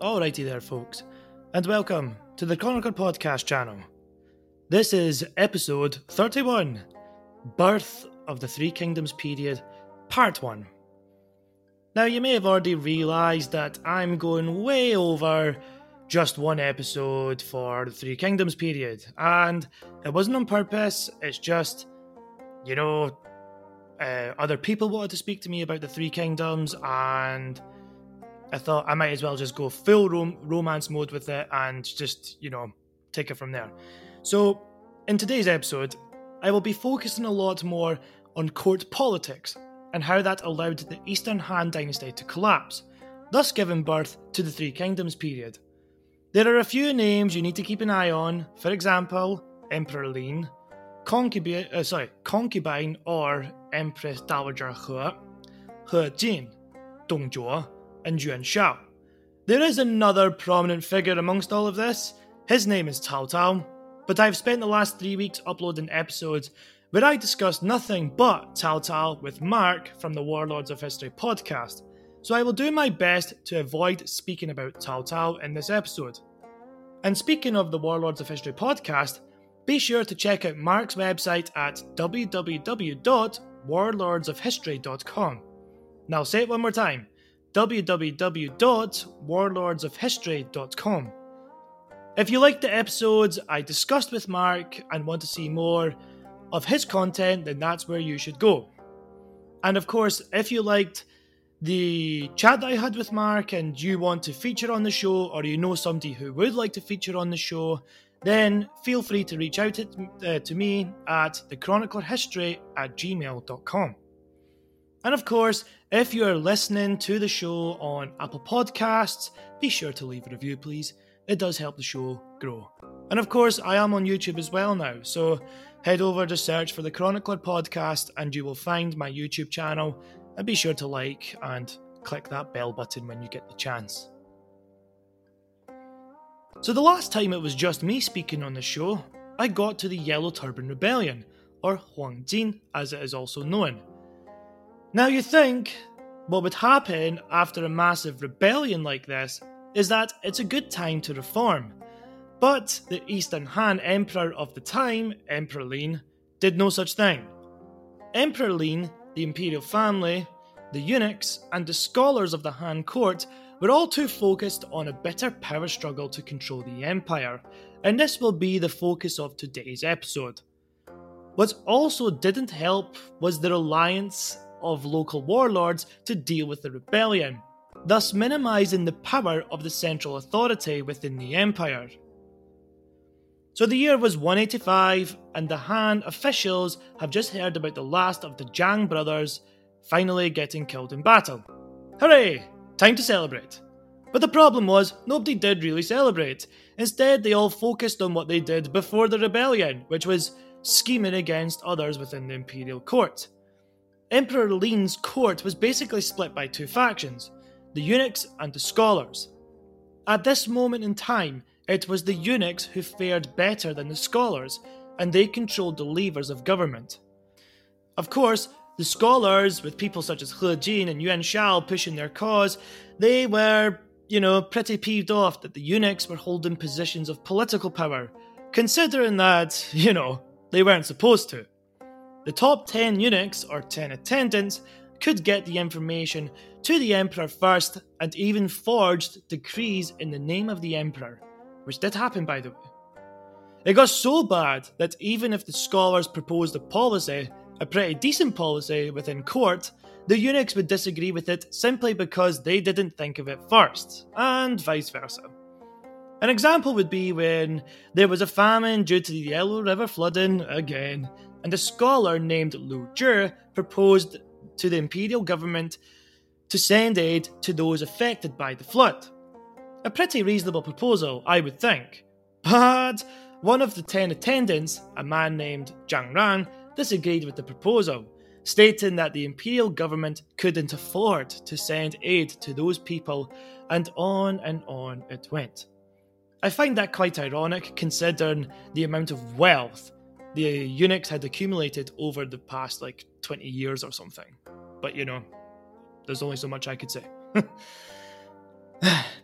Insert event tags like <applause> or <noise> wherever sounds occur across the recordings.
Alrighty there, folks, and welcome to the Chronicle Podcast channel. This is episode 31 Birth of the Three Kingdoms Period, Part 1. Now, you may have already realised that I'm going way over just one episode for the Three Kingdoms period, and it wasn't on purpose, it's just, you know, uh, other people wanted to speak to me about the Three Kingdoms, and I thought I might as well just go full rom- romance mode with it and just, you know, take it from there. So, in today's episode, I will be focusing a lot more on court politics and how that allowed the Eastern Han Dynasty to collapse, thus giving birth to the Three Kingdoms period. There are a few names you need to keep an eye on, for example, Emperor Ling, concubine, uh, sorry, concubine or Empress Dowager He, He Jin, Dong Zhuo, and Yuan Shao. There is another prominent figure amongst all of this. His name is Cao Cao, but I've spent the last three weeks uploading episodes where I discuss nothing but Cao Cao with Mark from the Warlords of History podcast, so I will do my best to avoid speaking about Cao Cao in this episode. And speaking of the Warlords of History podcast, be sure to check out Mark's website at www.warlordsofhistory.com. Now say it one more time www.warlordsofhistory.com. If you liked the episodes I discussed with Mark and want to see more of his content, then that's where you should go. And of course, if you liked the chat that I had with Mark and you want to feature on the show, or you know somebody who would like to feature on the show, then feel free to reach out to, uh, to me at thechroniclerhistory at gmail.com. And of course, if you are listening to the show on Apple Podcasts, be sure to leave a review, please. It does help the show grow. And of course, I am on YouTube as well now, so head over to search for the Chronicler Podcast and you will find my YouTube channel. And be sure to like and click that bell button when you get the chance. So, the last time it was just me speaking on the show, I got to the Yellow Turban Rebellion, or Huangjin as it is also known. Now, you think what would happen after a massive rebellion like this is that it's a good time to reform. But the Eastern Han Emperor of the time, Emperor Ling, did no such thing. Emperor Ling, the imperial family, the eunuchs, and the scholars of the Han court were all too focused on a bitter power struggle to control the empire, and this will be the focus of today's episode. What also didn't help was the reliance of local warlords to deal with the rebellion, thus minimising the power of the central authority within the empire. So the year was 185, and the Han officials have just heard about the last of the Zhang brothers finally getting killed in battle. Hooray! Time to celebrate. But the problem was, nobody did really celebrate. Instead, they all focused on what they did before the rebellion, which was scheming against others within the imperial court. Emperor Ling's court was basically split by two factions the eunuchs and the scholars. At this moment in time, it was the eunuchs who fared better than the scholars, and they controlled the levers of government. Of course, the scholars, with people such as He Jin and Yuan Shao pushing their cause, they were, you know, pretty peeved off that the eunuchs were holding positions of political power, considering that, you know, they weren't supposed to. The top 10 eunuchs, or 10 attendants, could get the information to the emperor first and even forged decrees in the name of the emperor, which did happen by the way. It got so bad that even if the scholars proposed a policy, a pretty decent policy within court, the eunuchs would disagree with it simply because they didn't think of it first, and vice versa. An example would be when there was a famine due to the Yellow River flooding again, and a scholar named Lu Zhi proposed to the imperial government to send aid to those affected by the flood. A pretty reasonable proposal, I would think. But one of the ten attendants, a man named Zhang Rang, disagreed with the proposal, stating that the imperial government couldn't afford to send aid to those people, and on and on it went. I find that quite ironic considering the amount of wealth the eunuchs had accumulated over the past like 20 years or something. But you know, there's only so much I could say. <sighs>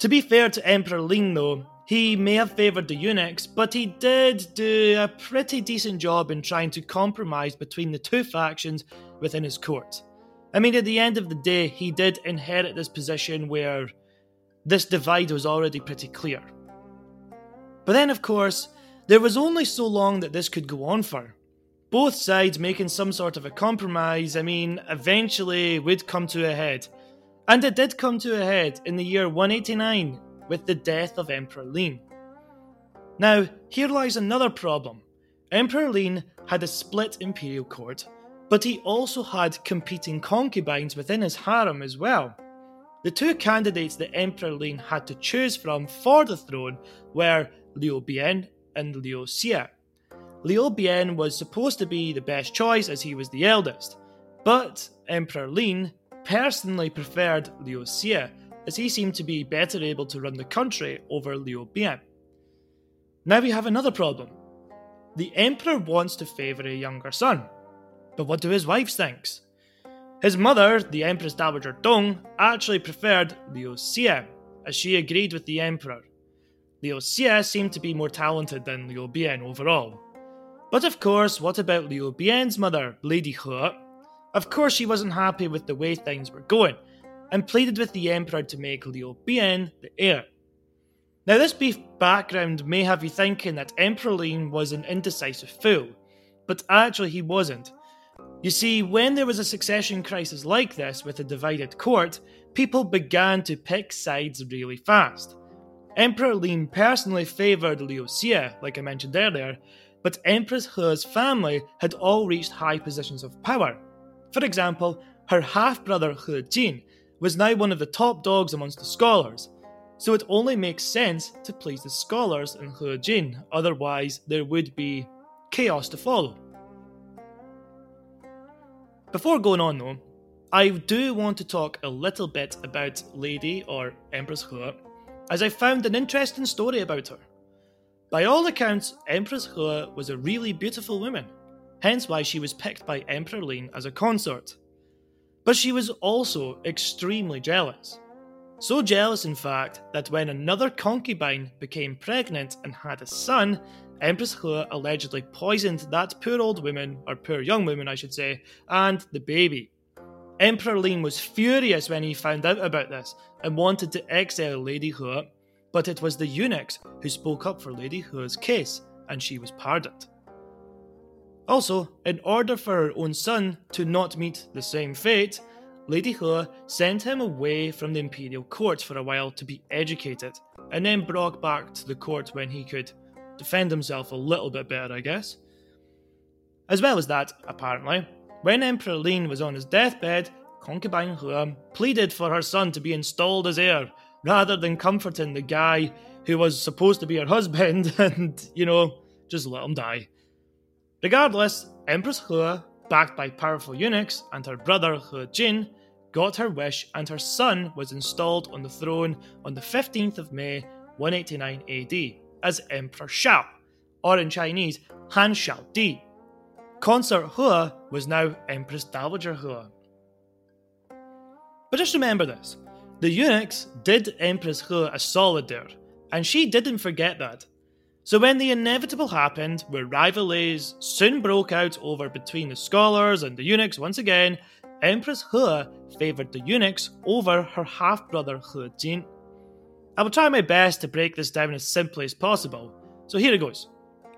To be fair to Emperor Ling, though, he may have favoured the eunuchs, but he did do a pretty decent job in trying to compromise between the two factions within his court. I mean, at the end of the day, he did inherit this position where this divide was already pretty clear. But then, of course, there was only so long that this could go on for. Both sides making some sort of a compromise, I mean, eventually would come to a head. And it did come to a head in the year 189 with the death of Emperor Ling. Now, here lies another problem. Emperor Ling had a split imperial court, but he also had competing concubines within his harem as well. The two candidates that Emperor Ling had to choose from for the throne were Liu Bian and Liu Xie. Liu Bian was supposed to be the best choice as he was the eldest, but Emperor Ling personally preferred Liu Xie as he seemed to be better able to run the country over Liu Bian. Now we have another problem. The Emperor wants to favour a younger son, but what do his wives think? His mother, the Empress Dowager Dong, actually preferred Liu Xie, as she agreed with the Emperor. Liu Xie seemed to be more talented than Liu Bian overall. But of course, what about Liu Bian's mother, Lady He? Of course, she wasn't happy with the way things were going, and pleaded with the Emperor to make Liu Bian the heir. Now, this brief background may have you thinking that Emperor Ling was an indecisive fool, but actually he wasn't. You see, when there was a succession crisis like this with a divided court, people began to pick sides really fast. Emperor Ling personally favoured Liu Xie, like I mentioned earlier, but Empress He's family had all reached high positions of power. For example, her half brother He Jin was now one of the top dogs amongst the scholars, so it only makes sense to please the scholars and He Jin, otherwise, there would be chaos to follow. Before going on though, I do want to talk a little bit about Lady or Empress He, as I found an interesting story about her. By all accounts, Empress Hua was a really beautiful woman, hence why she was picked by Emperor Ling as a consort. But she was also extremely jealous. So jealous, in fact, that when another concubine became pregnant and had a son, Empress Hua allegedly poisoned that poor old woman, or poor young woman, I should say, and the baby. Emperor Ling was furious when he found out about this and wanted to exile Lady Hua, but it was the eunuchs who spoke up for Lady Hua's case, and she was pardoned. Also, in order for her own son to not meet the same fate, Lady Hua sent him away from the imperial court for a while to be educated, and then brought back to the court when he could defend himself a little bit better, I guess. As well as that, apparently, when Emperor Ling was on his deathbed, concubine He pleaded for her son to be installed as heir, rather than comforting the guy who was supposed to be her husband <laughs> and, you know, just let him die. Regardless, Empress He, backed by powerful eunuchs, and her brother He Jin, got her wish and her son was installed on the throne on the 15th of May 189 AD as Emperor Shao, or in Chinese, Han Shao Di. Consort Hua was now Empress Dowager Hua. But just remember this the eunuchs did Empress Hua a solid there, and she didn't forget that. So when the inevitable happened, where rivalries soon broke out over between the scholars and the eunuchs once again, Empress Hua favoured the eunuchs over her half brother He Jin. I will try my best to break this down as simply as possible, so here it goes.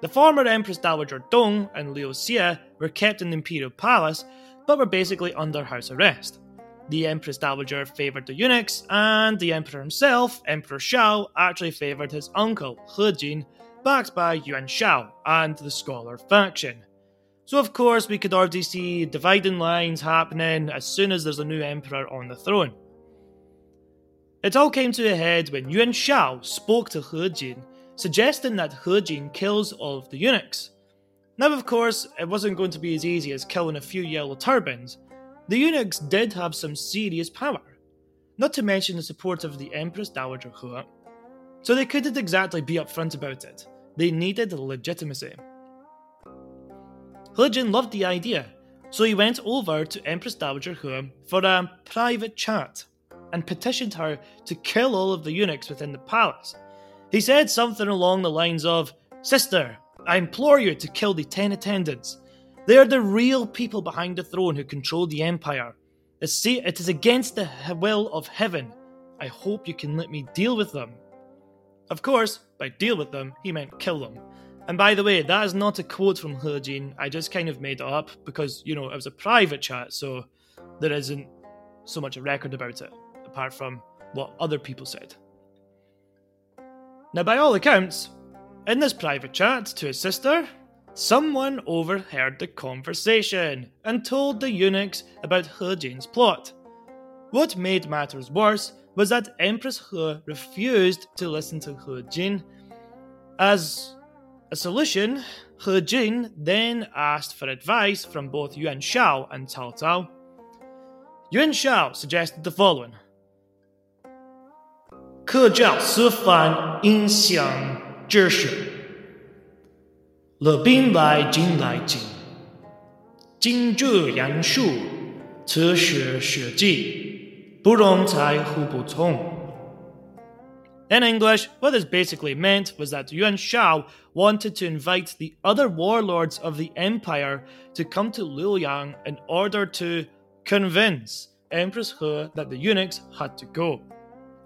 The former Empress Dowager Dong and Liu Xie were kept in the Imperial Palace, but were basically under house arrest. The Empress Dowager favoured the eunuchs, and the Emperor himself, Emperor Shao, actually favoured his uncle, He Jin, backed by Yuan Shao and the Scholar faction. So, of course, we could already see dividing lines happening as soon as there's a new emperor on the throne. It all came to a head when Yuan Shao spoke to He Jin, suggesting that He Jin kills all of the eunuchs. Now, of course, it wasn't going to be as easy as killing a few yellow turbans. The eunuchs did have some serious power, not to mention the support of the Empress Dowager He. So they couldn't exactly be upfront about it. They needed legitimacy. He Jin loved the idea, so he went over to Empress Dowager He for a private chat. and petitioned her to kill all of the eunuchs within the palace. He said something along the lines of, Sister, I implore you to kill the ten attendants. They are the real people behind the throne who control the empire. It is against the will of heaven. I hope you can let me deal with them. Of course, by deal with them, he meant kill them. And by the way, that is not a quote from He I just kind of made it up because, you know, it was a private chat, so there isn't so much a record about it, apart from what other people said. Now, by all accounts, in this private chat to his sister, someone overheard the conversation and told the eunuchs about He Jin's plot. What made matters worse was that Empress He refused to listen to He Jin. As a solution, He Jin then asked for advice from both Yuan Shao and Cao Cao. Yuan Shao suggested the following 客教师范影响知识，乐兵来进来进，今这杨树，此学学技，不容才互不从。In English, what this basically meant was that Yuan Shao wanted to invite the other warlords of the empire to come to Luoyang in order to convince Empress He that the eunuchs had to go.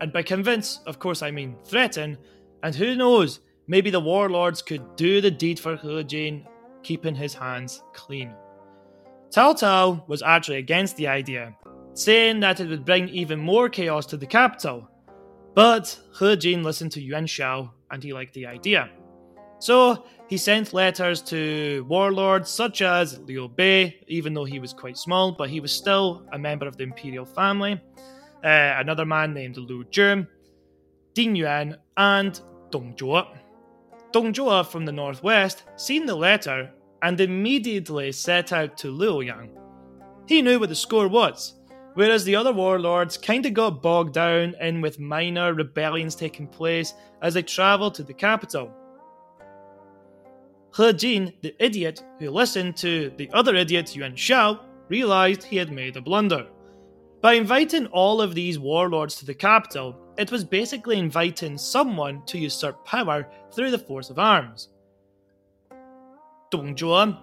And by convince, of course, I mean threaten, and who knows, maybe the warlords could do the deed for He Jin, keeping his hands clean. Cao Cao was actually against the idea, saying that it would bring even more chaos to the capital but He Jin listened to Yuan Shao and he liked the idea. So he sent letters to warlords such as Liu Bei, even though he was quite small, but he was still a member of the imperial family. Uh, another man named Lu Zhi, Ding Yuan, and Dong Zhuo. Dong Zhuo from the northwest seen the letter and immediately set out to Luoyang. He knew what the score was whereas the other warlords kinda got bogged down in with minor rebellions taking place as they travelled to the capital. He Jin, the idiot who listened to the other idiot Yuan Shao, realised he had made a blunder. By inviting all of these warlords to the capital, it was basically inviting someone to usurp power through the force of arms. Dong Zhuo,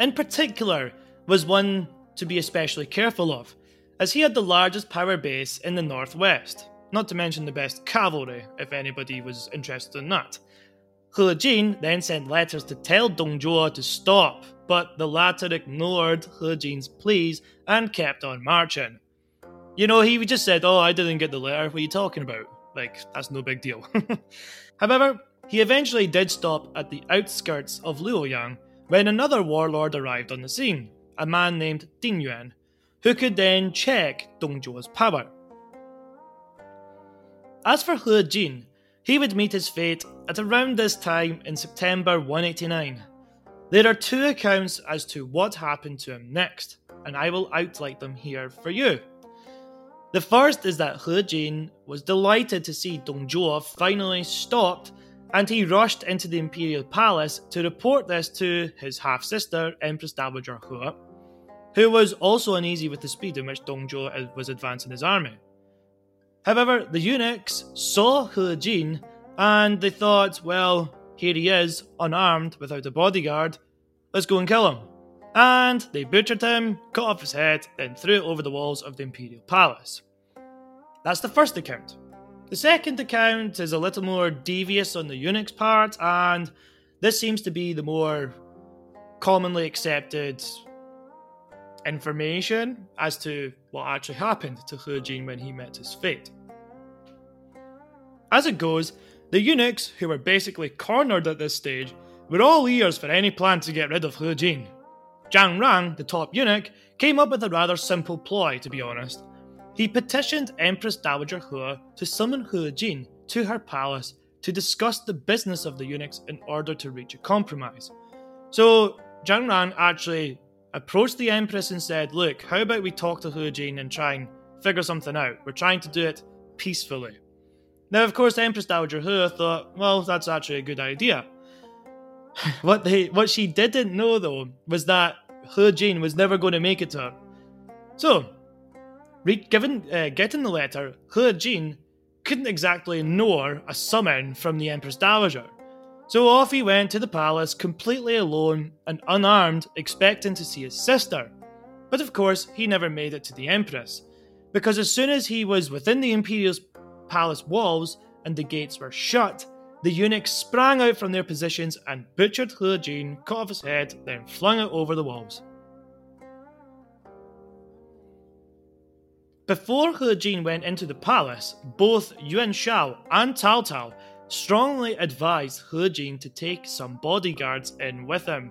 in particular, was one to be especially careful of, as he had the largest power base in the northwest, not to mention the best cavalry, if anybody was interested in that. He Jin then sent letters to tell Dong Zhuo to stop, but the latter ignored He Jin's pleas and kept on marching. You know, he just said, Oh, I didn't get the letter, what are you talking about? Like, that's no big deal. <laughs> However, he eventually did stop at the outskirts of Luoyang when another warlord arrived on the scene, a man named Ding Yuan, who could then check Dong Zhuo's power. As for He Jin, he would meet his fate at around this time in September 189. There are two accounts as to what happened to him next, and I will outline them here for you. The first is that He Jin was delighted to see Dong Zhuo finally stopped, and he rushed into the imperial palace to report this to his half sister, Empress Dowager He, who was also uneasy with the speed in which Dong Zhuo was advancing his army. However, the eunuchs saw He Jin and they thought, well, here he is, unarmed, without a bodyguard, let's go and kill him. And they butchered him, cut off his head, then threw it over the walls of the imperial palace. That's the first account. The second account is a little more devious on the eunuch's part, and this seems to be the more commonly accepted information as to what actually happened to He Jin when he met his fate. As it goes, the eunuchs, who were basically cornered at this stage, were all ears for any plan to get rid of He Jin. Zhang Rang, the top eunuch, came up with a rather simple ploy, to be honest. He petitioned Empress Dowager He to summon He Jin to her palace to discuss the business of the eunuchs in order to reach a compromise. So, Zhang Rang actually approached the Empress and said, Look, how about we talk to He Jin and try and figure something out? We're trying to do it peacefully. Now, of course, Empress Dowager He thought, well, that's actually a good idea. What they what she didn't know though was that He Jin was never going to make it to her. So, given, uh, getting the letter, He Jin couldn't exactly ignore a summon from the Empress Dowager. So off he went to the palace completely alone and unarmed, expecting to see his sister. But of course, he never made it to the Empress, because as soon as he was within the Imperial palace walls and the gates were shut, the eunuchs sprang out from their positions and butchered He Jin, cut off his head, then flung it over the walls. Before He Jin went into the palace, both Yuan Shao and Cao Cao strongly advised He Jin to take some bodyguards in with him,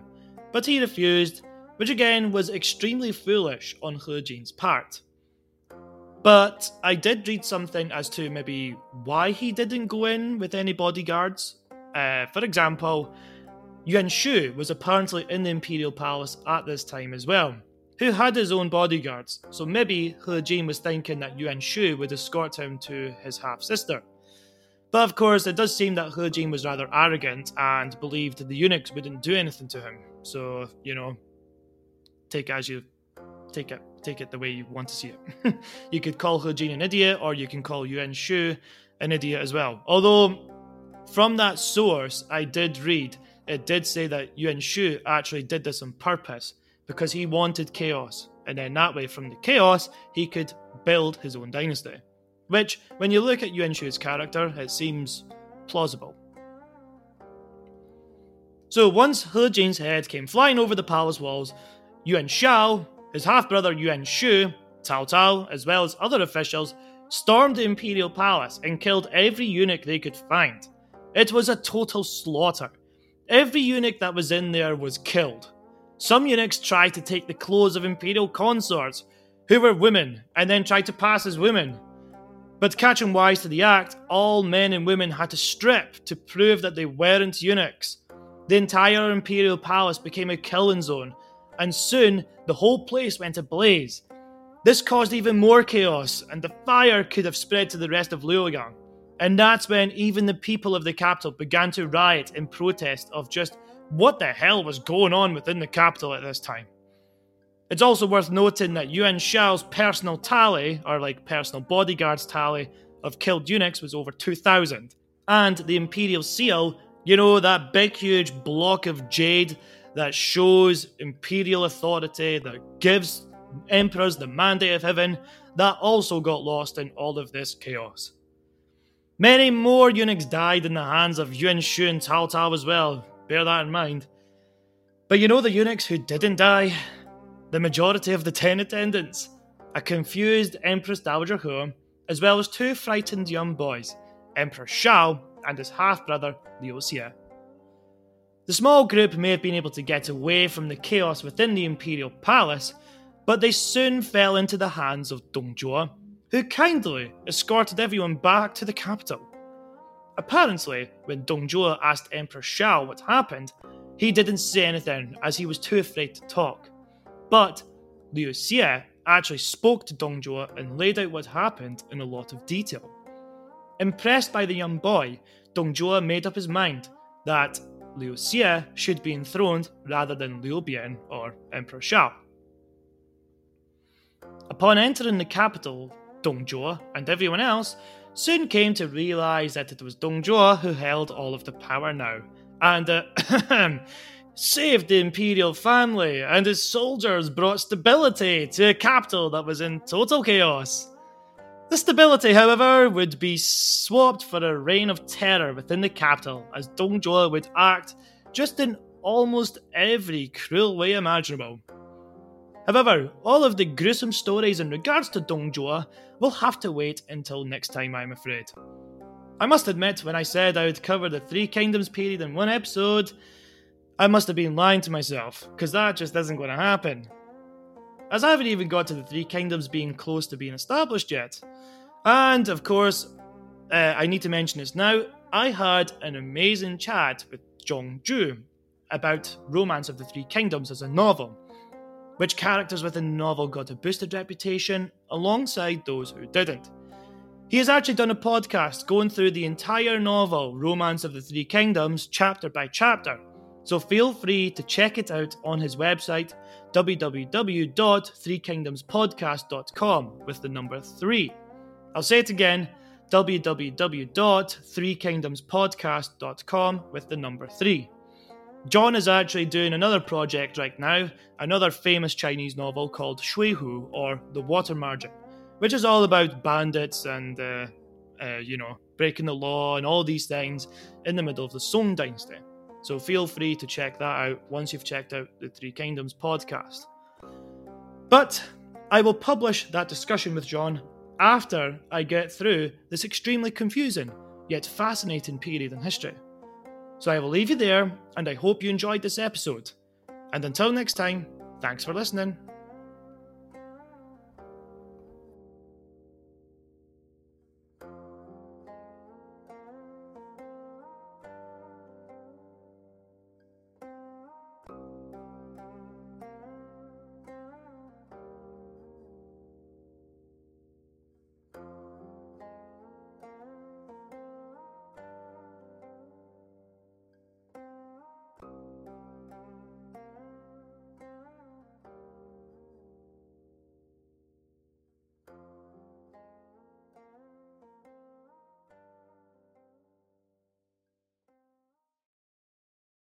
but he refused, which again was extremely foolish on He Jin's part. But I did read something as to maybe why he didn't go in with any bodyguards. Uh, for example, Yuan Shu was apparently in the Imperial Palace at this time as well who had his own bodyguards, so maybe He Jin was thinking that Yuan Shu would escort him to his half sister. But of course, it does seem that He Jin was rather arrogant and believed the eunuchs wouldn't do anything to him. So, you know, take as you take it take it the way you want to see it. <laughs> you could call He Jin an idiot, or you can call Yuan Shu an idiot as well. Although, from that source, I did read it did say that Yuan Shu actually did this on purpose because he wanted chaos, and then that way, from the chaos, he could build his own dynasty. Which, when you look at Yuan Shu's character, it seems plausible. So once He Jin's head came flying over the palace walls, Yuan Shao, his half brother Yuan Shu, Cao Cao, as well as other officials, stormed the imperial palace and killed every eunuch they could find. It was a total slaughter. Every eunuch that was in there was killed. Some eunuchs tried to take the clothes of imperial consorts, who were women, and then tried to pass as women. But catching wise to the act, all men and women had to strip to prove that they weren't eunuchs. The entire imperial palace became a killing zone, and soon the whole place went ablaze. This caused even more chaos, and the fire could have spread to the rest of Luoyang. And that's when even the people of the capital began to riot in protest of just what the hell was going on within the capital at this time. It's also worth noting that Yuan Shao's personal tally, or like personal bodyguards tally, of killed eunuchs was over 2,000. And the Imperial Seal, you know, that big huge block of jade that shows imperial authority, that gives emperors the mandate of heaven, that also got lost in all of this chaos. Many more eunuchs died in the hands of Yuan Shu and Cao Cao as well, Bear that in mind. But you know the eunuchs who didn't die? The majority of the ten attendants. A confused Empress Dowager Hu, as well as two frightened young boys, Emperor Shao and his half brother Liu Xie. The small group may have been able to get away from the chaos within the imperial palace, but they soon fell into the hands of Dong Zhuo, who kindly escorted everyone back to the capital. Apparently, when Dong Zhuo asked Emperor Shao what happened, he didn't say anything as he was too afraid to talk. But Liu Xie actually spoke to Dong Zhuo and laid out what happened in a lot of detail. Impressed by the young boy, Dong Zhuo made up his mind that Liu Xie should be enthroned rather than Liu Bian or Emperor Shao. Upon entering the capital, Dong Zhuo and everyone else soon came to realize that it was Dong Zhuo who held all of the power now, and uh, <clears throat> saved the imperial family, and his soldiers brought stability to a capital that was in total chaos. The stability, however, would be swapped for a reign of terror within the capital, as Dong Zhuo would act just in almost every cruel way imaginable. However, all of the gruesome stories in regards to Dong Zhuo will have to wait until next time, I'm afraid. I must admit, when I said I would cover the Three Kingdoms period in one episode, I must have been lying to myself, because that just isn't going to happen. As I haven't even got to the Three Kingdoms being close to being established yet. And, of course, uh, I need to mention this now, I had an amazing chat with John Zhu about Romance of the Three Kingdoms as a novel which characters within the novel got a boosted reputation alongside those who didn't. He has actually done a podcast going through the entire novel, Romance of the Three Kingdoms, chapter by chapter. So feel free to check it out on his website, www.threekingdomspodcast.com, with the number 3. I'll say it again www.threekingdomspodcast.com with the number 3. John is actually doing another project right now, another famous Chinese novel called Shui Hu, or The Water Margin, which is all about bandits and, uh, uh, you know, breaking the law and all these things in the middle of the Song Dynasty. So feel free to check that out once you've checked out the Three Kingdoms podcast. But I will publish that discussion with John after I get through this extremely confusing yet fascinating period in history. So I will leave you there, and I hope you enjoyed this episode. And until next time, thanks for listening.